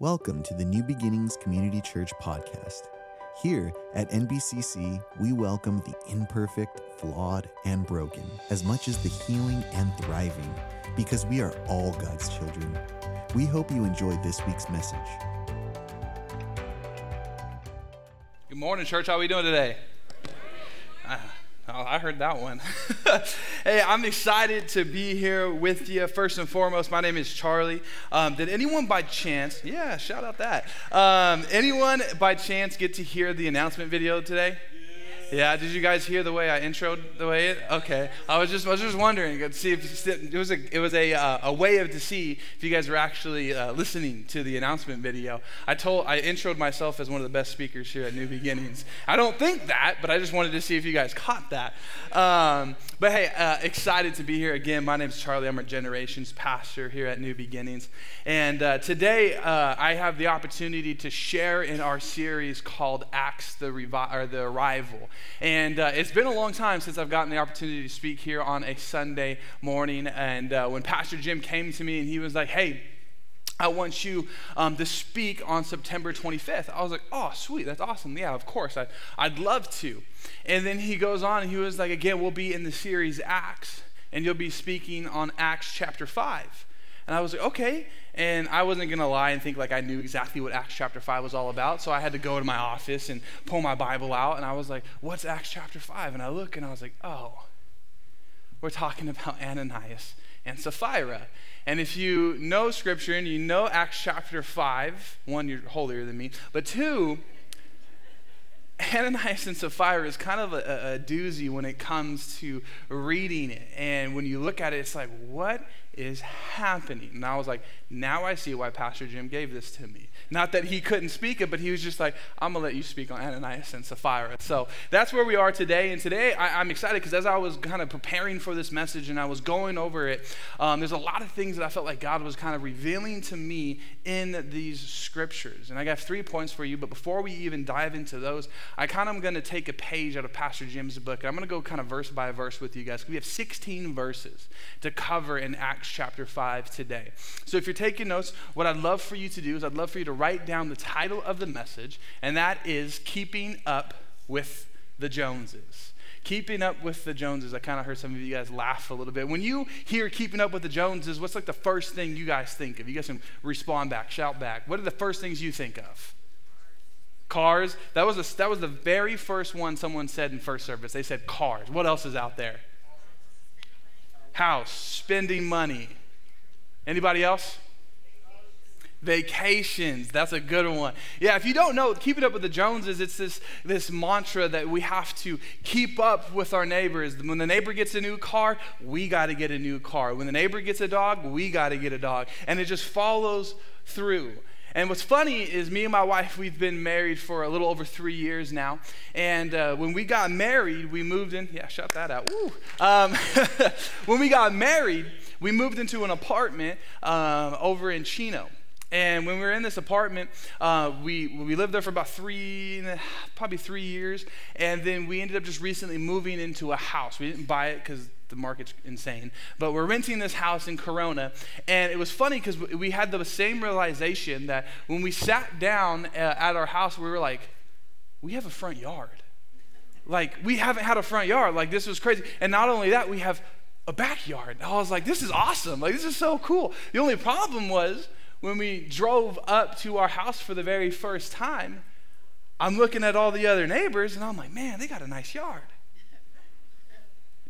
Welcome to the New Beginnings Community Church podcast. Here at NBCC, we welcome the imperfect, flawed, and broken as much as the healing and thriving because we are all God's children. We hope you enjoyed this week's message. Good morning, church. How are we doing today? I heard that one. hey, I'm excited to be here with you. First and foremost, my name is Charlie. Um, did anyone by chance, yeah, shout out that. Um, anyone by chance get to hear the announcement video today? Yeah, did you guys hear the way I introed the way it? Okay, I was just I was just wondering to see if it was a it was a uh, a way of to see if you guys were actually uh, listening to the announcement video. I told I introed myself as one of the best speakers here at New Beginnings. I don't think that, but I just wanted to see if you guys caught that. Um, but hey, uh, excited to be here again. My name is Charlie. I'm a generations pastor here at New Beginnings, and uh, today uh, I have the opportunity to share in our series called Acts the Revi- or the Arrival. And uh, it's been a long time since I've gotten the opportunity to speak here on a Sunday morning. And uh, when Pastor Jim came to me and he was like, hey, I want you um, to speak on September 25th. I was like, oh, sweet, that's awesome. Yeah, of course, I, I'd love to. And then he goes on and he was like, again, we'll be in the series Acts, and you'll be speaking on Acts chapter 5. And I was like, okay. And I wasn't going to lie and think like I knew exactly what Acts chapter 5 was all about. So I had to go to my office and pull my Bible out. And I was like, what's Acts chapter 5? And I look and I was like, oh, we're talking about Ananias and Sapphira. And if you know scripture and you know Acts chapter 5, one, you're holier than me, but two, Ananias and Sapphira is kind of a, a, doozy when it comes to reading it. And when you look at it, it's like, what is happening? And I was like, now I see why Pastor Jim gave this to me. Not that he couldn't speak it, but he was just like, I'm going to let you speak on Ananias and Sapphira. So that's where we are today. And today I, am excited because as I was kind of preparing for this message and I was going over it, um, there's a lot of things that I felt like God was kind of revealing to me in these scriptures. And I got three points for you, but before we even dive into those, I kind of am going to take a page out of Pastor Jim's book. I'm going to go kind of verse by verse with you guys. We have 16 verses to cover in Acts chapter 5 today. So if you're taking notes, what I'd love for you to do is I'd love for you to write down the title of the message, and that is Keeping Up with the Joneses. Keeping Up with the Joneses. I kind of heard some of you guys laugh a little bit. When you hear Keeping Up with the Joneses, what's like the first thing you guys think of? You guys can respond back, shout back. What are the first things you think of? Cars. That was, a, that was the very first one someone said in first service. They said cars. What else is out there? House, spending money. Anybody else? Vacations. That's a good one. Yeah, if you don't know, keep it up with the Joneses. It's this, this mantra that we have to keep up with our neighbors. When the neighbor gets a new car, we got to get a new car. When the neighbor gets a dog, we got to get a dog. And it just follows through. And what's funny is me and my wife, we've been married for a little over three years now. And uh, when we got married, we moved in. Yeah, shut that out. Um, when we got married, we moved into an apartment um, over in Chino. And when we were in this apartment, uh, we, we lived there for about three, probably three years. And then we ended up just recently moving into a house. We didn't buy it because the market's insane. But we're renting this house in Corona. And it was funny because we had the same realization that when we sat down uh, at our house, we were like, we have a front yard. Like, we haven't had a front yard. Like, this was crazy. And not only that, we have a backyard. I was like, this is awesome. Like, this is so cool. The only problem was when we drove up to our house for the very first time, I'm looking at all the other neighbors and I'm like, man, they got a nice yard.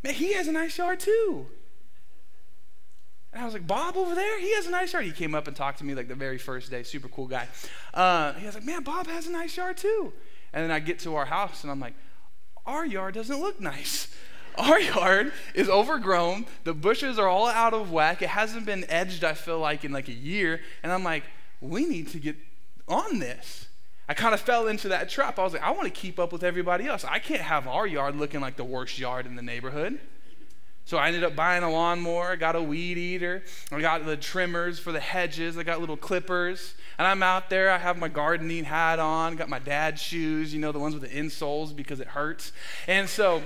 Man, he has a nice yard too. And I was like, Bob over there, he has a nice yard. He came up and talked to me like the very first day, super cool guy. Uh, he was like, man, Bob has a nice yard too. And then I get to our house and I'm like, our yard doesn't look nice. Our yard is overgrown. The bushes are all out of whack. It hasn't been edged, I feel like, in like a year. And I'm like, we need to get on this. I kind of fell into that trap. I was like, I want to keep up with everybody else. I can't have our yard looking like the worst yard in the neighborhood. So I ended up buying a lawnmower, got a weed eater, I got the trimmers for the hedges, I got little clippers, and I'm out there, I have my gardening hat on, got my dad's shoes, you know, the ones with the insoles because it hurts. And so,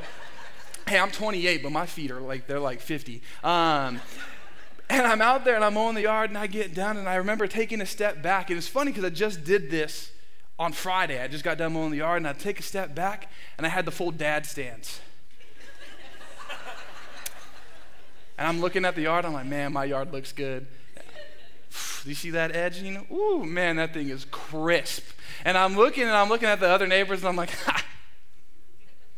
hey, I'm 28, but my feet are like, they're like 50. Um, and I'm out there and I'm mowing the yard and I get done and I remember taking a step back. And it's funny because I just did this on Friday. I just got done mowing the yard and I take a step back and I had the full dad stance. and I'm looking at the yard. I'm like, man, my yard looks good. Do you see that edging? Ooh, man, that thing is crisp. And I'm looking and I'm looking at the other neighbors and I'm like, ha,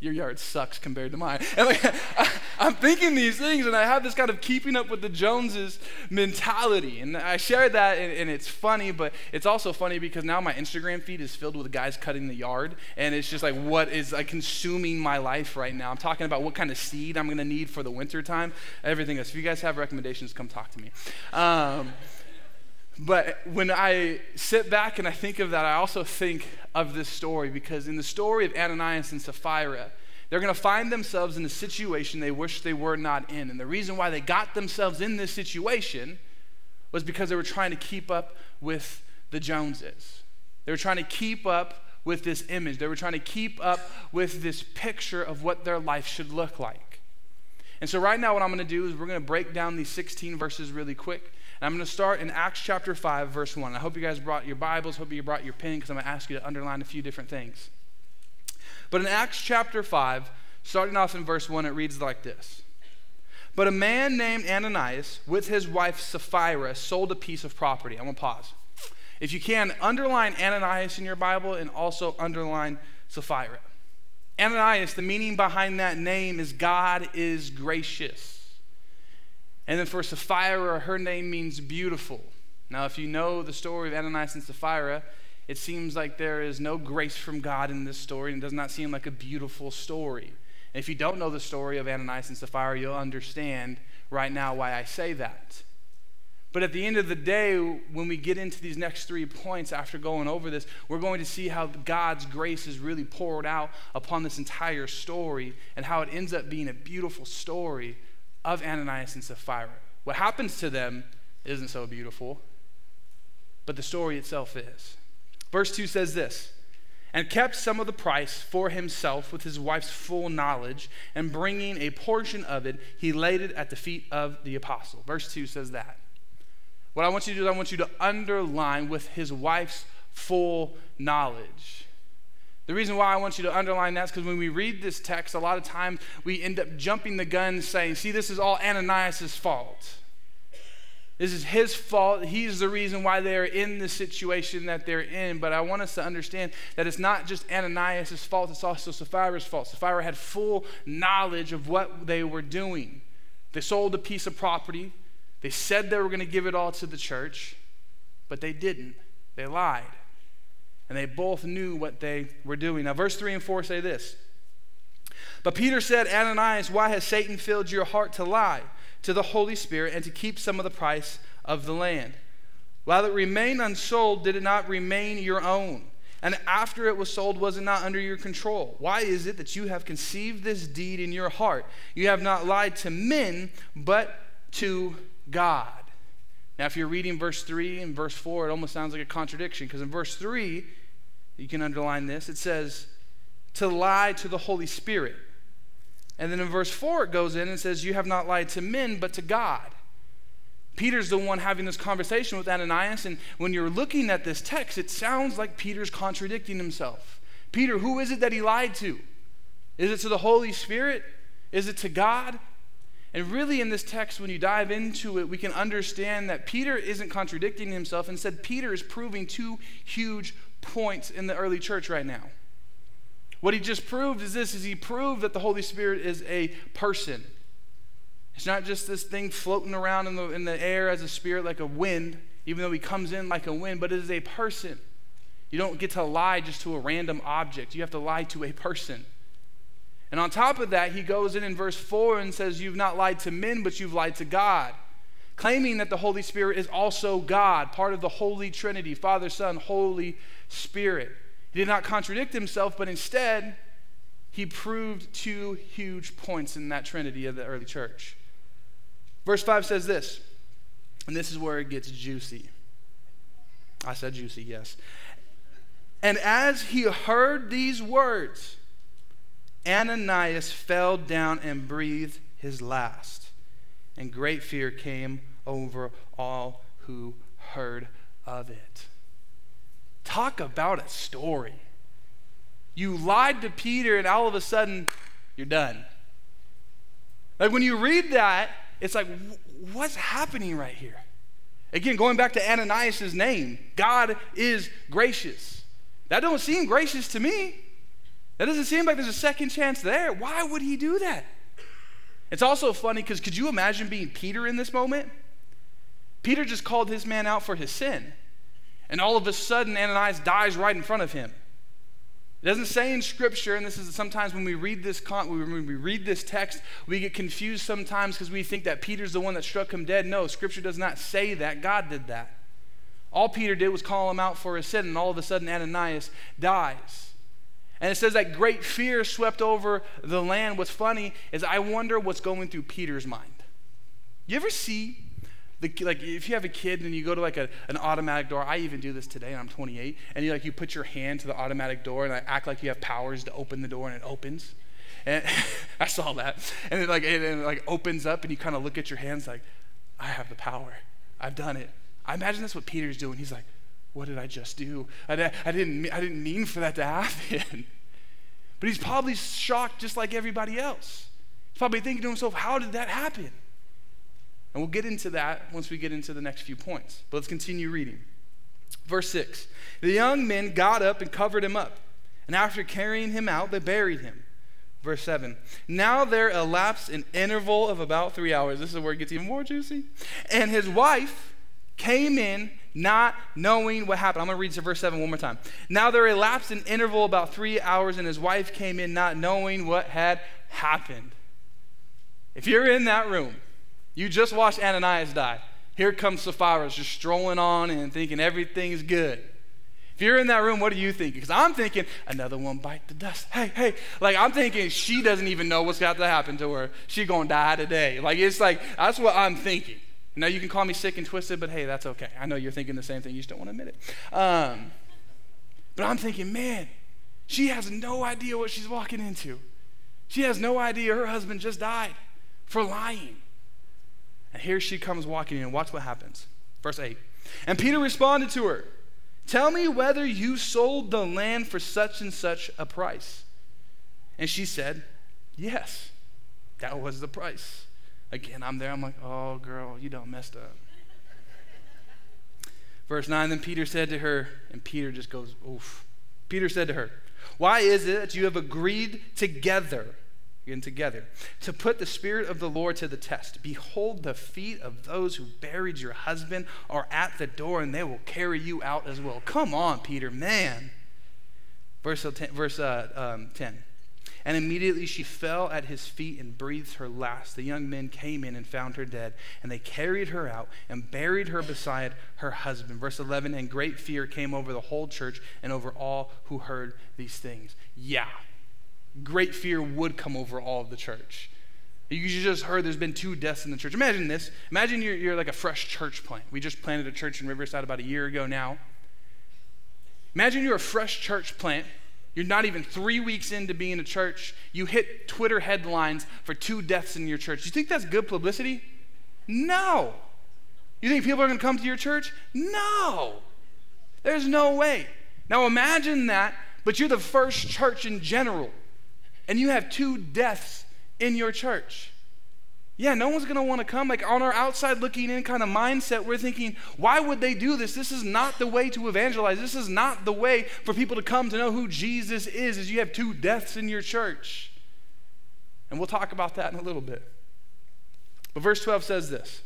your yard sucks compared to mine. And like, I, am thinking these things, and I have this kind of keeping up with the Joneses mentality. And I shared that, and, and, it's funny, but it's also funny because now my Instagram feed is filled with guys cutting the yard, and it's just like what is like consuming my life right now. I'm talking about what kind of seed I'm going to need for the winter time, everything else. If you guys have recommendations, come talk to me. Um, but when I sit back and I think of that, I also think of this story because in the story of Ananias and Sapphira, they're going to find themselves in a situation they wish they were not in. And the reason why they got themselves in this situation was because they were trying to keep up with the Joneses. They were trying to keep up with this image. They were trying to keep up with this picture of what their life should look like. And so, right now, what I'm going to do is we're going to break down these 16 verses really quick. And I'm going to start in Acts chapter 5, verse 1. I hope you guys brought your Bibles, hope you brought your pen, because I'm going to ask you to underline a few different things. But in Acts chapter 5, starting off in verse 1, it reads like this But a man named Ananias, with his wife Sapphira, sold a piece of property. I'm going to pause. If you can, underline Ananias in your Bible and also underline Sapphira. Ananias, the meaning behind that name is God is gracious. And then for Sapphira, her name means beautiful. Now, if you know the story of Ananias and Sapphira, it seems like there is no grace from God in this story, and it does not seem like a beautiful story. And if you don't know the story of Ananias and Sapphira, you'll understand right now why I say that. But at the end of the day, when we get into these next three points after going over this, we're going to see how God's grace is really poured out upon this entire story and how it ends up being a beautiful story of Ananias and Sapphira. What happens to them isn't so beautiful, but the story itself is. Verse 2 says this and kept some of the price for himself with his wife's full knowledge, and bringing a portion of it, he laid it at the feet of the apostle. Verse 2 says that. What I want you to do is I want you to underline with his wife's full knowledge. The reason why I want you to underline that is because when we read this text, a lot of times we end up jumping the gun saying, see, this is all Ananias' fault. This is his fault. He's the reason why they're in the situation that they're in. But I want us to understand that it's not just Ananias' fault, it's also Sapphira's fault. Sapphira had full knowledge of what they were doing. They sold a piece of property, they said they were going to give it all to the church, but they didn't. They lied and they both knew what they were doing. Now, verse 3 and 4 say this But Peter said, Ananias, why has Satan filled your heart to lie to the Holy Spirit and to keep some of the price of the land? While it remained unsold, did it not remain your own? And after it was sold, was it not under your control? Why is it that you have conceived this deed in your heart? You have not lied to men, but to God. Now, if you're reading verse 3 and verse 4, it almost sounds like a contradiction because in verse 3, you can underline this. It says, to lie to the Holy Spirit. And then in verse 4, it goes in and says, You have not lied to men, but to God. Peter's the one having this conversation with Ananias. And when you're looking at this text, it sounds like Peter's contradicting himself. Peter, who is it that he lied to? Is it to the Holy Spirit? Is it to God? And really, in this text, when you dive into it, we can understand that Peter isn't contradicting himself. Instead, Peter is proving two huge points in the early church right now. What he just proved is this is he proved that the Holy Spirit is a person. It's not just this thing floating around in the, in the air as a spirit like a wind, even though he comes in like a wind, but it is a person. You don't get to lie just to a random object. You have to lie to a person. And on top of that, he goes in in verse 4 and says, You've not lied to men, but you've lied to God claiming that the Holy Spirit is also God, part of the Holy Trinity Father, Son, Holy Spirit. He did not contradict himself, but instead, he proved two huge points in that Trinity of the early church. Verse 5 says this, and this is where it gets juicy. I said juicy, yes. And as he heard these words, Ananias fell down and breathed his last, and great fear came over all who heard of it. Talk about a story. You lied to Peter, and all of a sudden, you're done. Like when you read that, it's like, what's happening right here? Again, going back to Ananias' name, God is gracious. That don't seem gracious to me. That doesn't seem like there's a second chance there. Why would he do that? It's also funny because could you imagine being Peter in this moment? Peter just called his man out for his sin. And all of a sudden, Ananias dies right in front of him. It doesn't say in Scripture, and this is sometimes when we read this when we read this text, we get confused sometimes because we think that Peter's the one that struck him dead. No, Scripture does not say that. God did that. All Peter did was call him out for his sin, and all of a sudden Ananias dies. And it says that great fear swept over the land. What's funny is I wonder what's going through Peter's mind. You ever see the, like if you have a kid and you go to like a, an automatic door. I even do this today and i'm 28 and you like you put your hand to the automatic door and I act like you have powers to open the door and it opens. And i saw that. And it like it, it like opens up and you kind of look at your hands like i have the power. I've done it. I imagine that's what peter's doing. He's like what did i just do? I, I didn't i didn't mean for that to happen. But he's probably shocked just like everybody else. He's probably thinking to himself how did that happen and we'll get into that once we get into the next few points. But let's continue reading. Verse 6 The young men got up and covered him up, and after carrying him out, they buried him. Verse 7 Now there elapsed an interval of about three hours. This is where it gets even more juicy. And his wife came in not knowing what happened. I'm going to read to verse 7 one more time. Now there elapsed an interval about three hours, and his wife came in not knowing what had happened. If you're in that room, you just watched Ananias die. Here comes Sapphira just strolling on and thinking everything's good. If you're in that room, what are you thinking? Because I'm thinking, another one bite the dust. Hey, hey. Like, I'm thinking she doesn't even know what's got to happen to her. She going to die today. Like, it's like, that's what I'm thinking. Now, you can call me sick and twisted, but hey, that's okay. I know you're thinking the same thing. You just don't want to admit it. Um, but I'm thinking, man, she has no idea what she's walking into. She has no idea her husband just died for lying. And here she comes walking in. Watch what happens. Verse 8. And Peter responded to her, Tell me whether you sold the land for such and such a price. And she said, Yes, that was the price. Again, I'm there. I'm like, Oh, girl, you don't messed up. Verse 9 Then Peter said to her, and Peter just goes, Oof. Peter said to her, Why is it that you have agreed together? Again together to put the spirit of the lord to the test behold the feet of those who buried your husband are at the door and they will carry you out as well come on peter man verse 10, verse, uh, um, 10 and immediately she fell at his feet and breathed her last. The young men came in and found her dead, and they carried her out and buried her beside her husband. Verse 11 And great fear came over the whole church and over all who heard these things. Yeah, great fear would come over all of the church. You just heard there's been two deaths in the church. Imagine this. Imagine you're, you're like a fresh church plant. We just planted a church in Riverside about a year ago now. Imagine you're a fresh church plant. You're not even three weeks into being a church. You hit Twitter headlines for two deaths in your church. You think that's good publicity? No. You think people are going to come to your church? No. There's no way. Now imagine that, but you're the first church in general and you have two deaths in your church. Yeah, no one's going to want to come. Like on our outside looking in kind of mindset, we're thinking, why would they do this? This is not the way to evangelize. This is not the way for people to come to know who Jesus is, is you have two deaths in your church. And we'll talk about that in a little bit. But verse 12 says this.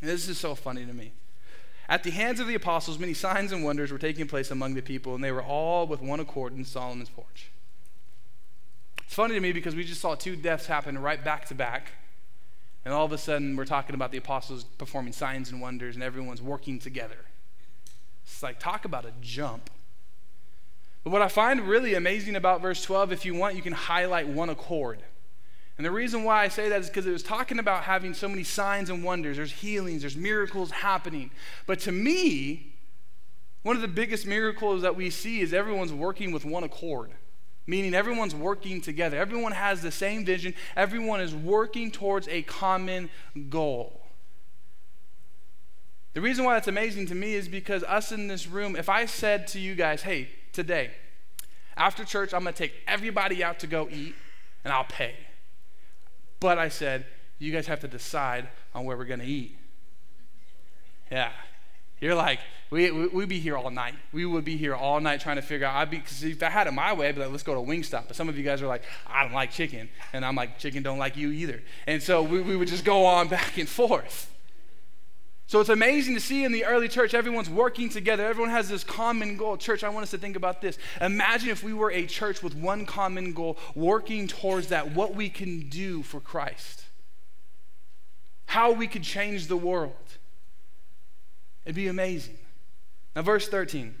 And this is so funny to me. At the hands of the apostles, many signs and wonders were taking place among the people, and they were all with one accord in Solomon's porch. It's funny to me because we just saw two deaths happen right back to back. And all of a sudden, we're talking about the apostles performing signs and wonders, and everyone's working together. It's like, talk about a jump. But what I find really amazing about verse 12, if you want, you can highlight one accord. And the reason why I say that is because it was talking about having so many signs and wonders. There's healings, there's miracles happening. But to me, one of the biggest miracles that we see is everyone's working with one accord meaning everyone's working together. Everyone has the same vision, everyone is working towards a common goal. The reason why that's amazing to me is because us in this room, if I said to you guys, hey, today, after church, I'm going to take everybody out to go eat and I'll pay. But I said, you guys have to decide on where we're going to eat. Yeah. You're like, we, we, would be here all night. We would be here all night trying to figure out. I'd be, because if I had it my way, I'd be like, let's go to Wingstop. But some of you guys are like, I don't like chicken. And I'm like, chicken don't like you either. And so we, we would just go on back and forth. So it's amazing to see in the early church, everyone's working together. Everyone has this common goal. Church, I want us to think about this. Imagine if we were a church with one common goal, working towards that, what we can do for Christ, how we could change the world. It'd be amazing. Now, verse 13.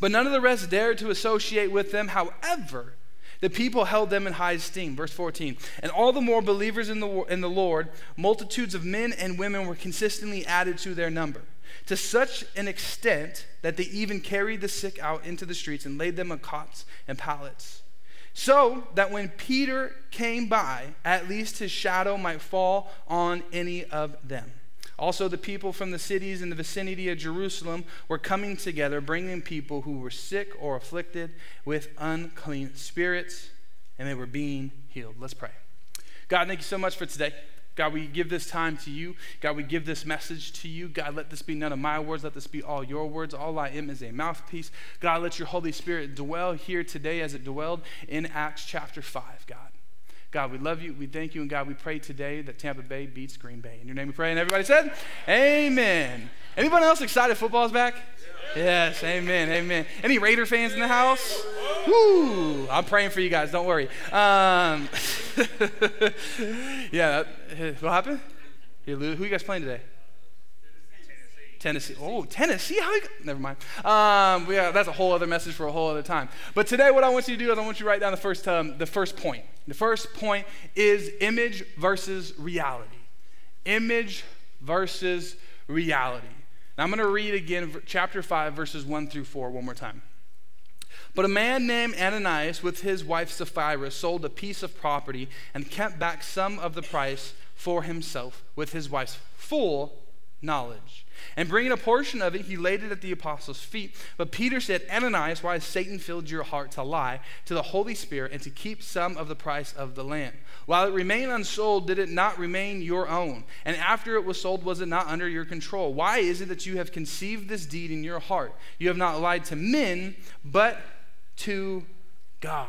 But none of the rest dared to associate with them. However, the people held them in high esteem. Verse 14. And all the more believers in the, in the Lord, multitudes of men and women were consistently added to their number, to such an extent that they even carried the sick out into the streets and laid them on cots and pallets. So that when Peter came by, at least his shadow might fall on any of them. Also, the people from the cities in the vicinity of Jerusalem were coming together, bringing people who were sick or afflicted with unclean spirits, and they were being healed. Let's pray. God, thank you so much for today. God, we give this time to you. God, we give this message to you. God, let this be none of my words. Let this be all your words. All I am is a mouthpiece. God, let your Holy Spirit dwell here today as it dwelled in Acts chapter 5, God. God, we love you. We thank you. And God, we pray today that Tampa Bay beats Green Bay. In your name we pray. And everybody said, Amen. Anyone else excited football's back? Yes, amen, amen. Any Raider fans in the house? Woo! I'm praying for you guys. Don't worry. Um, yeah, what happened? Who you guys playing today? Tennessee. Oh, Tennessee? How you, never mind. Um, yeah, that's a whole other message for a whole other time. But today, what I want you to do is I want you to write down the first, um, the first point. The first point is image versus reality. Image versus reality. Now, I'm going to read again chapter 5, verses 1 through 4, one more time. But a man named Ananias, with his wife Sapphira, sold a piece of property and kept back some of the price for himself with his wife's full knowledge. And bringing a portion of it, he laid it at the apostles' feet. But Peter said, Ananias, why has Satan filled your heart to lie to the Holy Spirit and to keep some of the price of the land? While it remained unsold, did it not remain your own? And after it was sold, was it not under your control? Why is it that you have conceived this deed in your heart? You have not lied to men, but to God.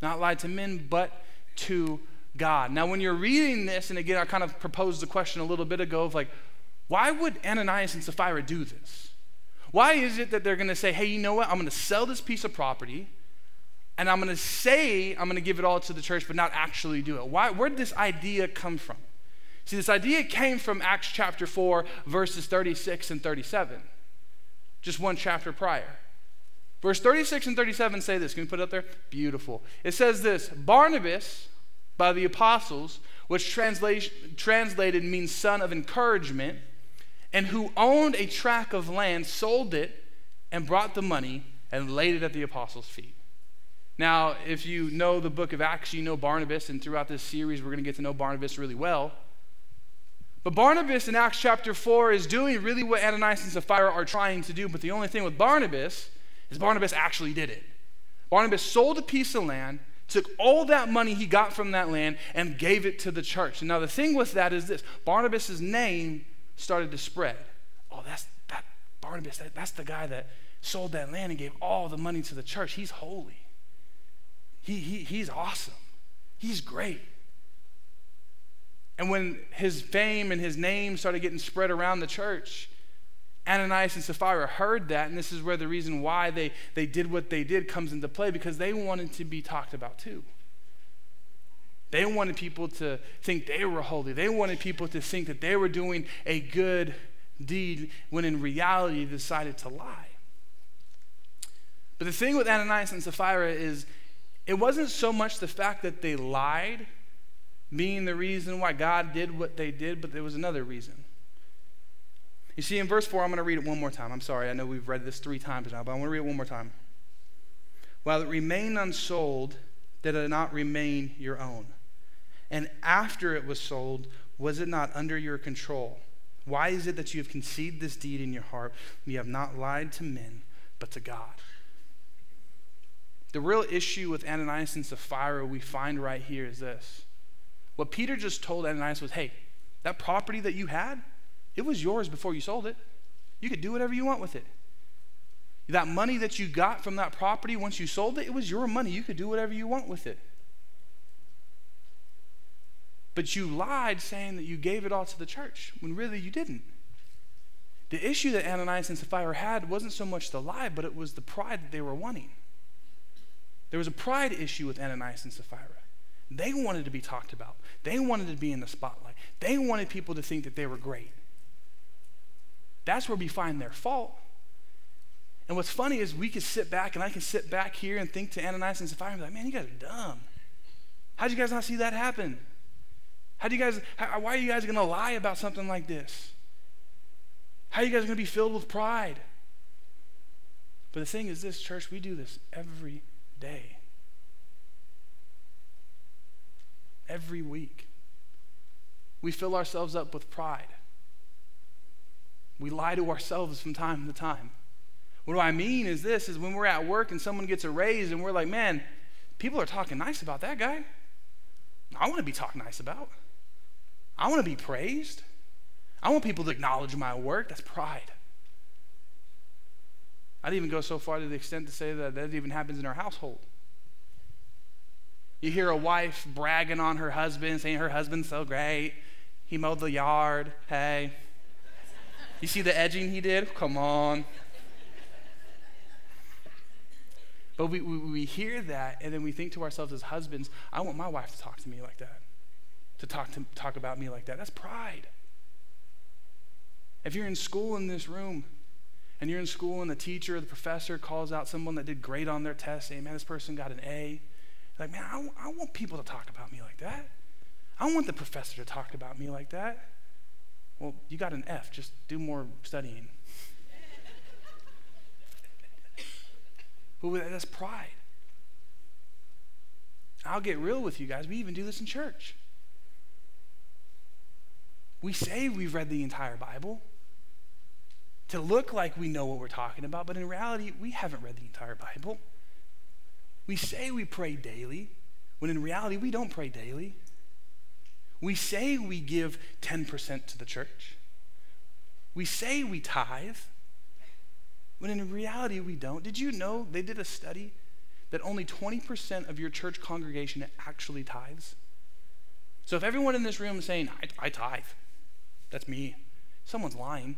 Not lied to men, but to God. Now, when you're reading this, and again, I kind of proposed the question a little bit ago of like, why would Ananias and Sapphira do this? Why is it that they're going to say, hey, you know what? I'm going to sell this piece of property and I'm going to say I'm going to give it all to the church, but not actually do it? Why, where did this idea come from? See, this idea came from Acts chapter 4, verses 36 and 37, just one chapter prior. Verse 36 and 37 say this. Can we put it up there? Beautiful. It says this Barnabas, by the apostles, which translated means son of encouragement, and who owned a tract of land, sold it, and brought the money and laid it at the apostles' feet. Now, if you know the book of Acts, you know Barnabas, and throughout this series, we're going to get to know Barnabas really well. But Barnabas in Acts chapter 4 is doing really what Ananias and Sapphira are trying to do, but the only thing with Barnabas is Barnabas actually did it. Barnabas sold a piece of land, took all that money he got from that land, and gave it to the church. And now, the thing with that is this Barnabas' name started to spread. Oh, that's that Barnabas, that, that's the guy that sold that land and gave all the money to the church. He's holy. He, he, he's awesome. He's great. And when his fame and his name started getting spread around the church, Ananias and Sapphira heard that, and this is where the reason why they, they did what they did comes into play because they wanted to be talked about too. They wanted people to think they were holy. They wanted people to think that they were doing a good deed when in reality they decided to lie. But the thing with Ananias and Sapphira is it wasn't so much the fact that they lied being the reason why God did what they did, but there was another reason. You see, in verse 4, I'm going to read it one more time. I'm sorry, I know we've read this three times now, but I want to read it one more time. While it remained unsold, did it not remain your own? And after it was sold, was it not under your control? Why is it that you have conceived this deed in your heart? You have not lied to men, but to God. The real issue with Ananias and Sapphira we find right here is this. What Peter just told Ananias was hey, that property that you had, it was yours before you sold it. You could do whatever you want with it. That money that you got from that property once you sold it, it was your money. You could do whatever you want with it. But you lied saying that you gave it all to the church when really you didn't. The issue that Ananias and Sapphira had wasn't so much the lie, but it was the pride that they were wanting. There was a pride issue with Ananias and Sapphira. They wanted to be talked about, they wanted to be in the spotlight, they wanted people to think that they were great. That's where we find their fault. And what's funny is we could sit back, and I can sit back here and think to Ananias and Sapphira and be like, man, you guys are dumb. How'd you guys not see that happen? How do you guys, how, why are you guys going to lie about something like this? How are you guys going to be filled with pride? But the thing is this, church, we do this every day. Every week. We fill ourselves up with pride. We lie to ourselves from time to time. What do I mean is this is when we're at work and someone gets a raise and we're like, man, people are talking nice about that guy. I want to be talked nice about. I want to be praised. I want people to acknowledge my work. That's pride. I'd even go so far to the extent to say that that even happens in our household. You hear a wife bragging on her husband, saying her husband's so great. He mowed the yard. Hey. You see the edging he did? Come on. But we, we, we hear that, and then we think to ourselves as husbands, I want my wife to talk to me like that to talk, to talk about me like that. That's pride. If you're in school in this room, and you're in school and the teacher or the professor calls out someone that did great on their test, saying, man, this person got an A. Like, man, I, I want people to talk about me like that. I want the professor to talk about me like that. Well, you got an F. Just do more studying. but that's pride. I'll get real with you guys. We even do this in church. We say we've read the entire Bible to look like we know what we're talking about, but in reality, we haven't read the entire Bible. We say we pray daily, when in reality, we don't pray daily. We say we give 10% to the church. We say we tithe, when in reality, we don't. Did you know they did a study that only 20% of your church congregation actually tithes? So if everyone in this room is saying, I, I tithe, that's me. Someone's lying.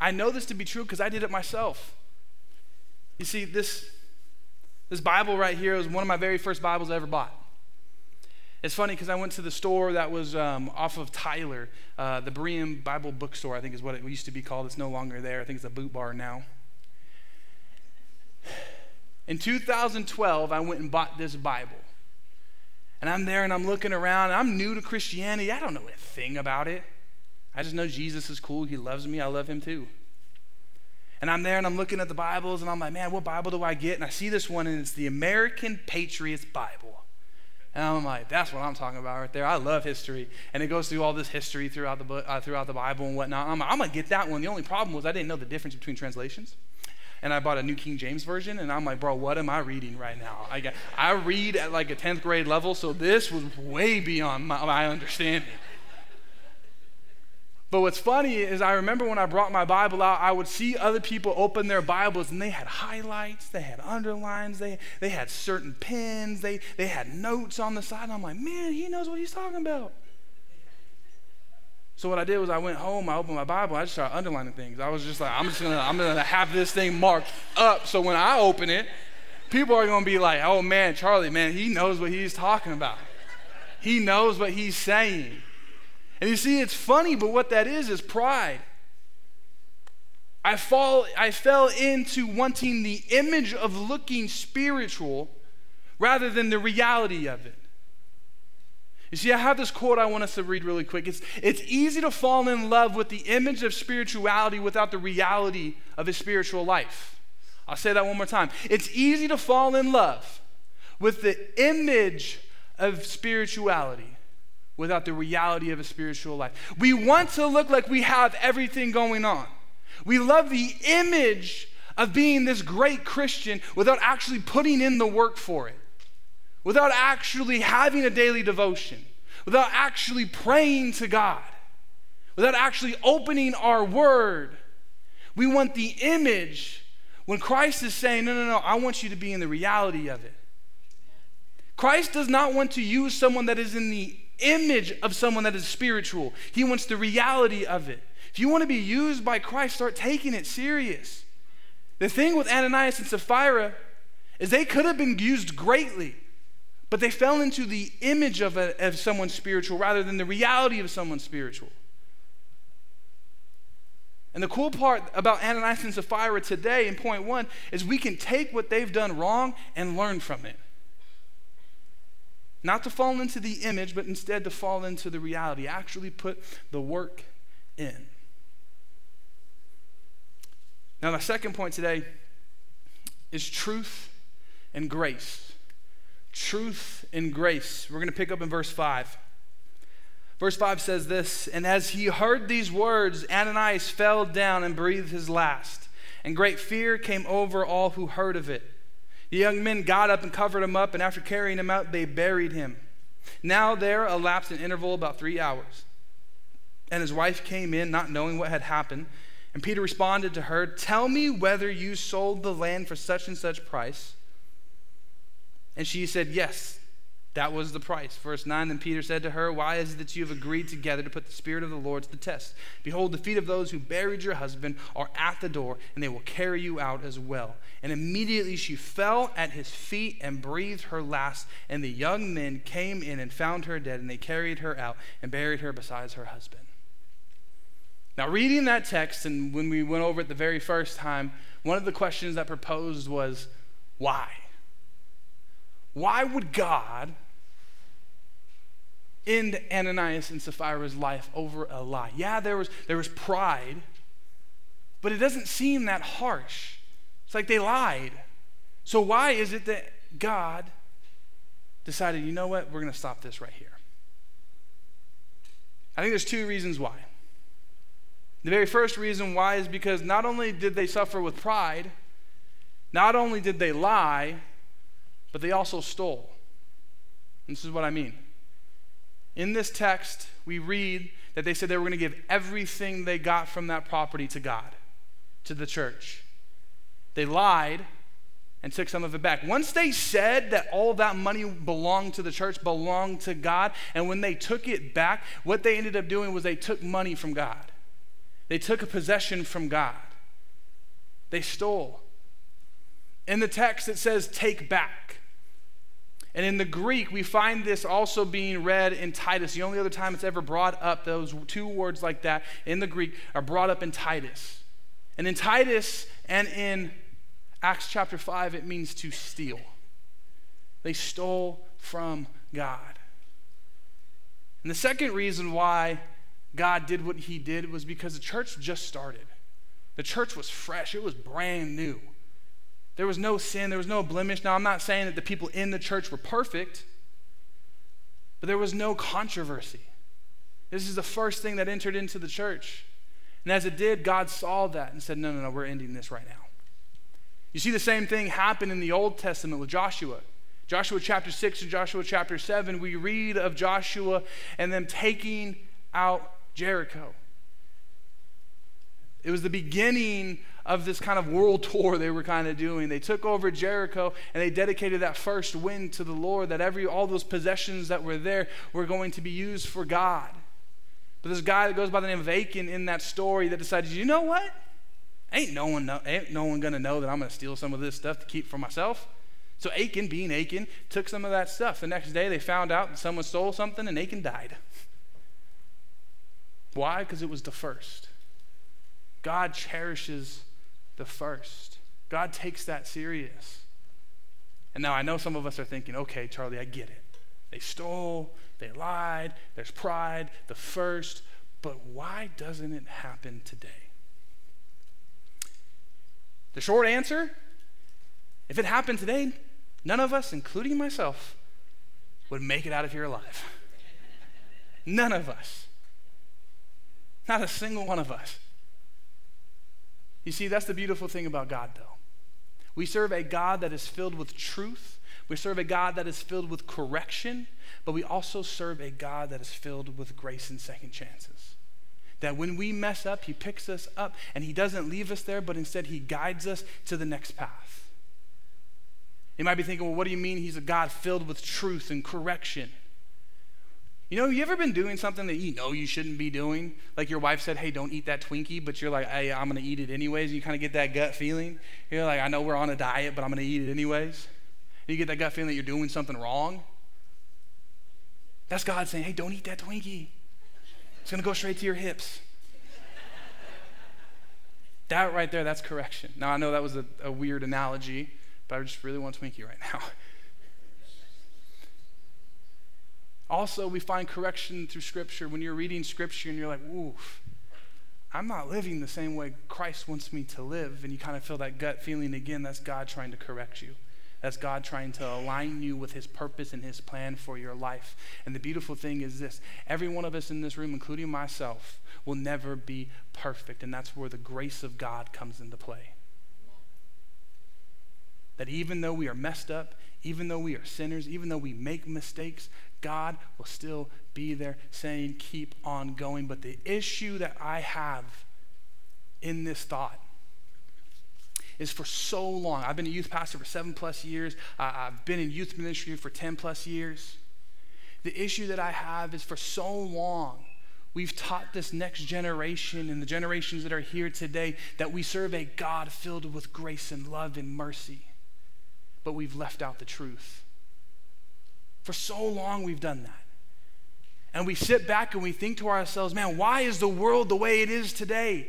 I know this to be true because I did it myself. You see, this, this Bible right here was one of my very first Bibles I ever bought. It's funny because I went to the store that was um, off of Tyler, uh, the Berean Bible bookstore, I think is what it used to be called. It's no longer there. I think it's a boot bar now. In 2012, I went and bought this Bible. And I'm there and I'm looking around. I'm new to Christianity. I don't know a thing about it. I just know Jesus is cool. He loves me. I love him too. And I'm there and I'm looking at the Bibles and I'm like, man, what Bible do I get? And I see this one and it's the American Patriots Bible. And I'm like, that's what I'm talking about right there. I love history. And it goes through all this history throughout the, book, uh, throughout the Bible and whatnot. I'm, I'm going to get that one. The only problem was I didn't know the difference between translations and I bought a New King James Version, and I'm like, bro, what am I reading right now? I, got, I read at like a 10th grade level, so this was way beyond my, my understanding. But what's funny is I remember when I brought my Bible out, I would see other people open their Bibles and they had highlights, they had underlines, they, they had certain pens, they, they had notes on the side. And I'm like, man, he knows what he's talking about. So what I did was I went home, I opened my Bible, I just started underlining things. I was just like, I'm just gonna, I'm gonna have this thing marked up so when I open it, people are gonna be like, oh man, Charlie, man, he knows what he's talking about. He knows what he's saying. And you see, it's funny, but what that is is pride. I fall, I fell into wanting the image of looking spiritual rather than the reality of it. You see, I have this quote I want us to read really quick. It's, it's easy to fall in love with the image of spirituality without the reality of a spiritual life. I'll say that one more time. It's easy to fall in love with the image of spirituality without the reality of a spiritual life. We want to look like we have everything going on. We love the image of being this great Christian without actually putting in the work for it, without actually having a daily devotion, without actually praying to God, without actually opening our word. We want the image when Christ is saying, No, no, no, I want you to be in the reality of it. Christ does not want to use someone that is in the image of someone that is spiritual, He wants the reality of it. If you want to be used by Christ, start taking it serious. The thing with Ananias and Sapphira is they could have been used greatly, but they fell into the image of, a, of someone spiritual rather than the reality of someone spiritual. And the cool part about Ananias and Sapphira today in point one is we can take what they've done wrong and learn from it. Not to fall into the image, but instead to fall into the reality. Actually put the work in. Now, my second point today is truth and grace. Truth and grace. We're going to pick up in verse 5. Verse 5 says this And as he heard these words, Ananias fell down and breathed his last, and great fear came over all who heard of it. The young men got up and covered him up, and after carrying him out, they buried him. Now there elapsed an interval about three hours. And his wife came in, not knowing what had happened. And Peter responded to her, Tell me whether you sold the land for such and such price. And she said, Yes, that was the price. Verse 9 Then Peter said to her, Why is it that you have agreed together to put the Spirit of the Lord to the test? Behold, the feet of those who buried your husband are at the door, and they will carry you out as well. And immediately she fell at his feet and breathed her last. And the young men came in and found her dead, and they carried her out and buried her beside her husband. Now, reading that text, and when we went over it the very first time, one of the questions that proposed was, why? Why would God end Ananias and Sapphira's life over a lie? Yeah, there was, there was pride, but it doesn't seem that harsh. It's like they lied. So, why is it that God decided, you know what, we're going to stop this right here? I think there's two reasons why. The very first reason why is because not only did they suffer with pride, not only did they lie, but they also stole. And this is what I mean. In this text, we read that they said they were going to give everything they got from that property to God, to the church. They lied and took some of it back. Once they said that all that money belonged to the church, belonged to God, and when they took it back, what they ended up doing was they took money from God. They took a possession from God. They stole. In the text, it says, take back. And in the Greek, we find this also being read in Titus. The only other time it's ever brought up, those two words like that in the Greek are brought up in Titus. And in Titus and in Acts chapter 5, it means to steal. They stole from God. And the second reason why God did what he did was because the church just started. The church was fresh, it was brand new. There was no sin, there was no blemish. Now, I'm not saying that the people in the church were perfect, but there was no controversy. This is the first thing that entered into the church. And as it did, God saw that and said, No, no, no, we're ending this right now. You see the same thing happen in the Old Testament with Joshua. Joshua chapter 6 and Joshua chapter 7, we read of Joshua and them taking out Jericho. It was the beginning of this kind of world tour they were kind of doing. They took over Jericho and they dedicated that first win to the Lord, that every all those possessions that were there were going to be used for God. But this guy that goes by the name of Achan in that story that decided, you know what? Ain't no one know, ain't no one gonna know that I'm gonna steal some of this stuff to keep for myself. So Achan, being Achan, took some of that stuff. The next day they found out that someone stole something and Achan died. Why? Because it was the first. God cherishes the first. God takes that serious. And now I know some of us are thinking, okay, Charlie, I get it. They stole, they lied, there's pride, the first, but why doesn't it happen today? The short answer if it happened today, none of us, including myself, would make it out of here alive. None of us. Not a single one of us. You see, that's the beautiful thing about God, though. We serve a God that is filled with truth. We serve a God that is filled with correction, but we also serve a God that is filled with grace and second chances. That when we mess up, He picks us up and He doesn't leave us there, but instead He guides us to the next path. You might be thinking, well, what do you mean He's a God filled with truth and correction? You know, you ever been doing something that you know you shouldn't be doing? Like your wife said, hey, don't eat that Twinkie, but you're like, hey, I'm to eat it anyways. You kind of get that gut feeling. You're like, I know we're on a diet, but I'm to eat it anyways. And you get that gut feeling that you're doing something wrong. That's God saying, hey, don't eat that Twinkie. It's to go straight to your hips. that right there, that's correction. Now, I know that was a, a weird analogy, but I just really want Twinkie right now. Also, we find correction through Scripture. When you're reading Scripture and you're like, oof, I'm not living the same way Christ wants me to live, and you kind of feel that gut feeling again, that's God trying to correct you. That's God trying to align you with His purpose and His plan for your life. And the beautiful thing is this every one of us in this room, including myself, will never be perfect. And that's where the grace of God comes into play. That even though we are messed up, even though we are sinners, even though we make mistakes, God will still be there saying, keep on going. But the issue that I have in this thought is for so long. I've been a youth pastor for seven plus years, I've been in youth ministry for 10 plus years. The issue that I have is for so long, we've taught this next generation and the generations that are here today that we serve a God filled with grace and love and mercy, but we've left out the truth. For so long, we've done that. And we sit back and we think to ourselves, man, why is the world the way it is today?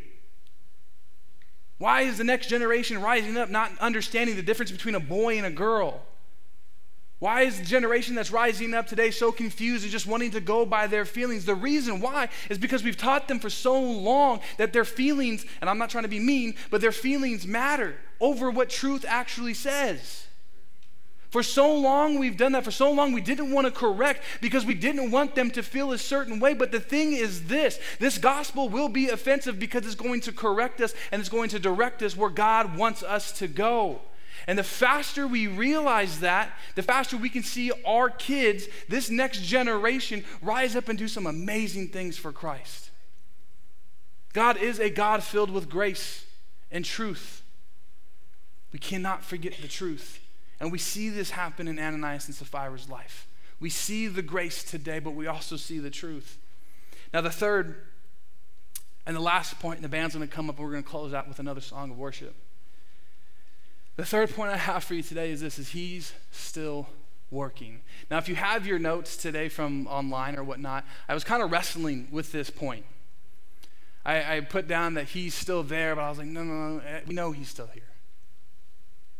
Why is the next generation rising up not understanding the difference between a boy and a girl? Why is the generation that's rising up today so confused and just wanting to go by their feelings? The reason why is because we've taught them for so long that their feelings, and I'm not trying to be mean, but their feelings matter over what truth actually says. For so long, we've done that. For so long, we didn't want to correct because we didn't want them to feel a certain way. But the thing is this this gospel will be offensive because it's going to correct us and it's going to direct us where God wants us to go. And the faster we realize that, the faster we can see our kids, this next generation, rise up and do some amazing things for Christ. God is a God filled with grace and truth. We cannot forget the truth. And we see this happen in Ananias and Sapphira's life. We see the grace today, but we also see the truth. Now, the third and the last point, and the band's going to come up, and we're going to close out with another song of worship. The third point I have for you today is this: is He's still working. Now, if you have your notes today from online or whatnot, I was kind of wrestling with this point. I, I put down that He's still there, but I was like, no, no, no, eh, we know He's still here.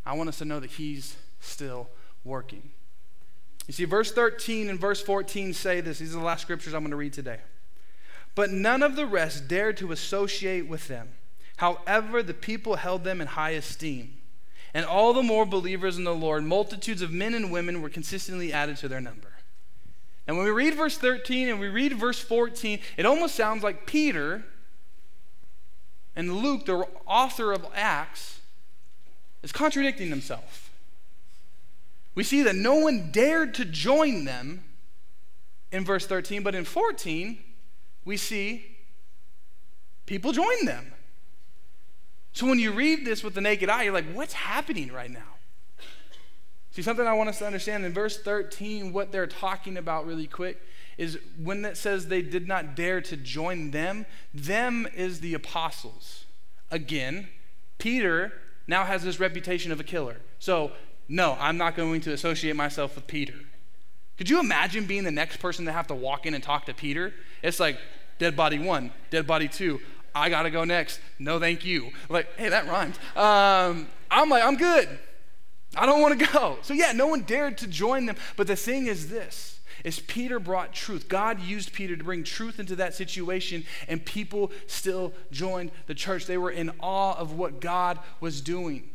I want us to know that He's still working. You see, verse 13 and verse 14 say this. These are the last scriptures I'm going to read today. But none of the rest dared to associate with them. However, the people held them in high esteem. And all the more believers in the Lord, multitudes of men and women were consistently added to their number. And when we read verse 13 and we read verse 14, it almost sounds like Peter and Luke, the author of Acts, is contradicting himself we see that no one dared to join them in verse 13, but in 14, we see people join them. So when you read this with the naked eye, you're like, what's happening right now? See, something I want us to understand in verse 13, what they're talking about really quick is when it says they did not dare to join them, them is the apostles. Again, Peter now has this reputation of a killer. So no, I'm not going to associate myself with Peter. Could you imagine being the next person to have to walk in and talk to Peter? It's like dead body one, dead body two. I gotta go next. No, thank you. Like, hey, that rhymes. Um, I'm like, I'm good. I don't want to go. So yeah, no one dared to join them. But the thing is this is Peter brought truth. God used Peter to bring truth into that situation, and people still joined the church. They were in awe of what God was doing.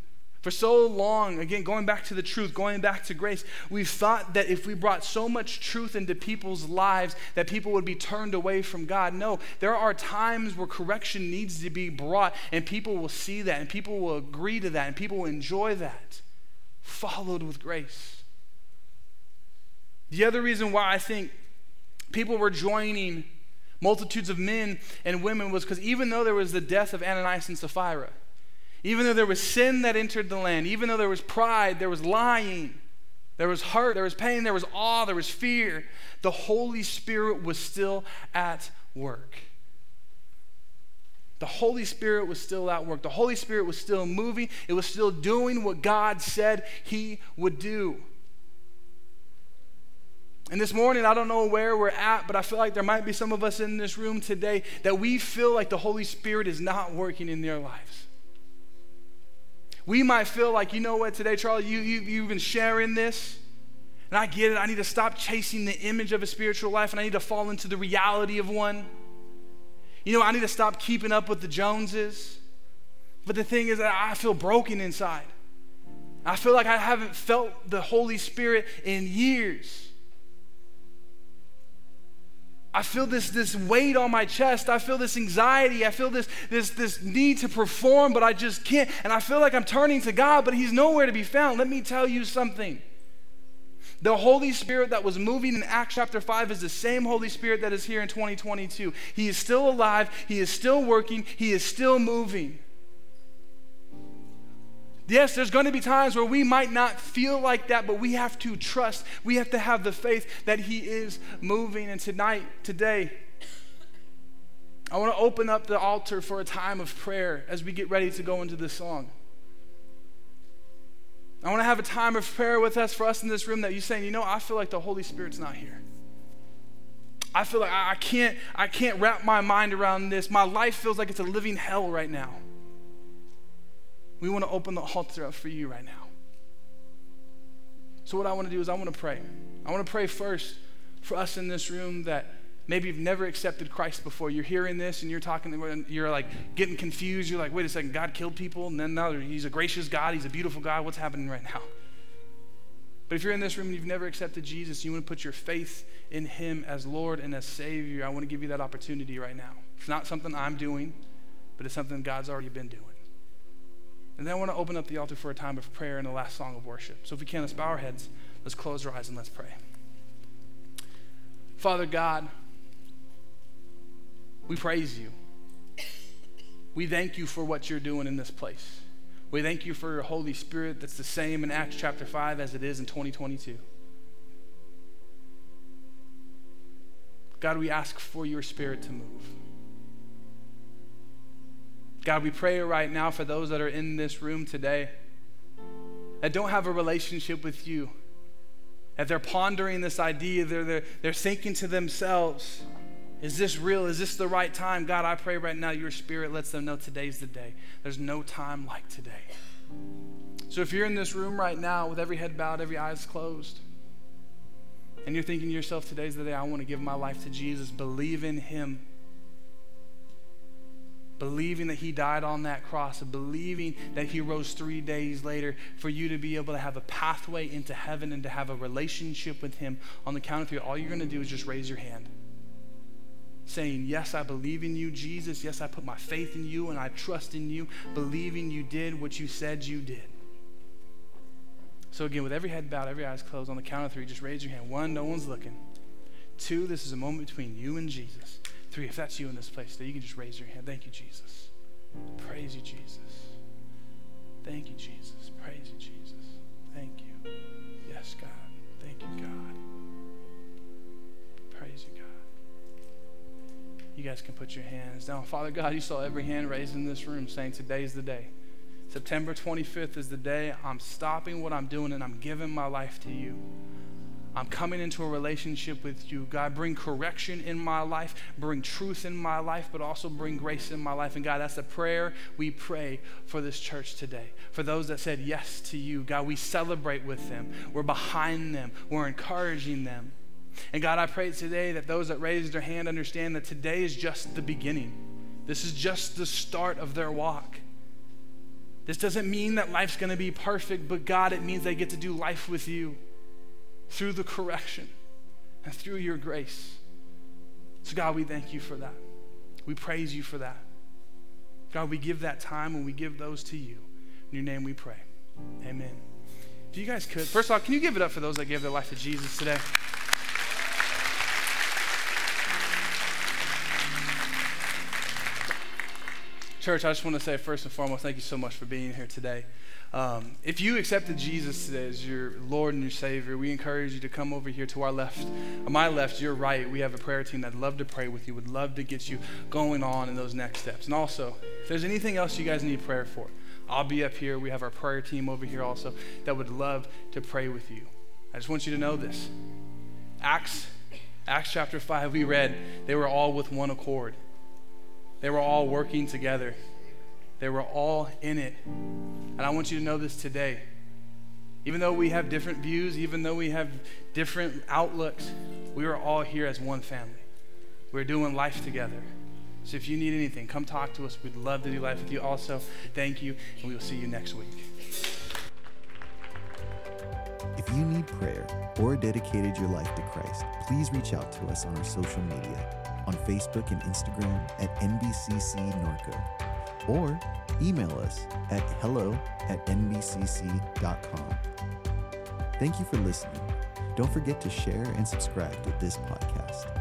For so long, again, going back to the truth, going back to grace, we've thought that if we brought so much truth into people's lives that people would be turned away from God. No, there are times where correction needs to be brought, and people will see that, and people will agree to that, and people will enjoy that, followed with grace. The other reason why I think people were joining multitudes of men and women was because even though there was the death of Ananias and Sapphira, even though there was sin that entered the land, even though there was pride, there was lying, there was hurt, there was pain, there was awe, there was fear, the Holy Spirit was still at work. The Holy Spirit was still at work. The Holy Spirit was still moving. It was still doing what God said He would do. And this morning, I don't know where we're at, but I feel like there might be some of us in this room today that we feel like the Holy Spirit is not working in their lives. We might feel like, you know what, today, Charlie, you, you, you've been sharing this. And I get it. I need to stop chasing the image of a spiritual life and I need to fall into the reality of one. You know, I need to stop keeping up with the Joneses. But the thing is that I feel broken inside. I feel like I haven't felt the Holy Spirit in years. I feel this, this weight on my chest. I feel this anxiety. I feel this, this, this need to perform, but I just can't. And I feel like I'm turning to God, but He's nowhere to be found. Let me tell you something. The Holy Spirit that was moving in Acts chapter 5 is the same Holy Spirit that is here in 2022. He is still alive, He is still working, He is still moving. Yes, there's going to be times where we might not feel like that, but we have to trust. We have to have the faith that He is moving. And tonight, today, I want to open up the altar for a time of prayer as we get ready to go into this song. I want to have a time of prayer with us for us in this room that you're saying, you know, I feel like the Holy Spirit's not here. I feel like I can't, I can't wrap my mind around this. My life feels like it's a living hell right now. We want to open the altar up for you right now. So, what I want to do is, I want to pray. I want to pray first for us in this room that maybe you've never accepted Christ before. You're hearing this and you're talking, you're like getting confused. You're like, wait a second, God killed people, and then now He's a gracious God, He's a beautiful God. What's happening right now? But if you're in this room and you've never accepted Jesus, you want to put your faith in Him as Lord and as Savior, I want to give you that opportunity right now. It's not something I'm doing, but it's something God's already been doing. And then I want to open up the altar for a time of prayer and the last song of worship. So if we can, let's bow our heads, let's close our eyes, and let's pray. Father God, we praise you. We thank you for what you're doing in this place. We thank you for your Holy Spirit that's the same in Acts chapter 5 as it is in 2022. God, we ask for your Spirit to move. God, we pray right now for those that are in this room today that don't have a relationship with you, that they're pondering this idea, they're, they're, they're thinking to themselves, is this real? Is this the right time? God, I pray right now your spirit lets them know today's the day. There's no time like today. So if you're in this room right now with every head bowed, every eyes closed, and you're thinking to yourself, today's the day I want to give my life to Jesus, believe in him believing that he died on that cross believing that he rose three days later for you to be able to have a pathway into heaven and to have a relationship with him. On the count of three all you're going to do is just raise your hand saying yes i believe in you jesus. Yes i put my faith in you and i trust in you believing you did what you said you did. So again with every head bowed every eyes closed on the count of three just raise your hand. One no one's looking. Two this is a moment between you and jesus Three, if that's you in this place, that you can just raise your hand. Thank you, Jesus. Praise you, Jesus. Thank you, Jesus. Praise you, Jesus. Thank you. Yes, God. Thank you, God. Praise you, God. You guys can put your hands down. Father God, you saw every hand raised in this room saying, Today's the day. September 25th is the day I'm stopping what I'm doing and I'm giving my life to you. I'm coming into a relationship with you. God, bring correction in my life, bring truth in my life, but also bring grace in my life. And God, that's the prayer we pray for this church today. For those that said yes to you, God, we celebrate with them. We're behind them, we're encouraging them. And God, I pray today that those that raised their hand understand that today is just the beginning. This is just the start of their walk. This doesn't mean that life's going to be perfect, but God, it means they get to do life with you through the correction and through your grace. So, God, we thank you for that. We praise you for that. God, we give that time and we give those to you. In your name we pray. Amen. If you guys could, first of all, can you give it up for those that gave their life to Jesus today? Church, I just want to say first and foremost, thank you so much for being here today. Um, if you accepted Jesus today as your Lord and your Savior, we encourage you to come over here to our left. My left, your right, we have a prayer team that'd love to pray with you, would love to get you going on in those next steps. And also, if there's anything else you guys need prayer for, I'll be up here. We have our prayer team over here also that would love to pray with you. I just want you to know this. Acts, Acts chapter 5, we read, they were all with one accord. They were all working together. They were all in it. And I want you to know this today. Even though we have different views, even though we have different outlooks, we are all here as one family. We're doing life together. So if you need anything, come talk to us. We'd love to do life with you. Also, thank you, and we will see you next week. If you need prayer or dedicated your life to Christ, please reach out to us on our social media on Facebook and Instagram at NBCC Norco, or email us at hello at nbcc.com. Thank you for listening. Don't forget to share and subscribe to this podcast.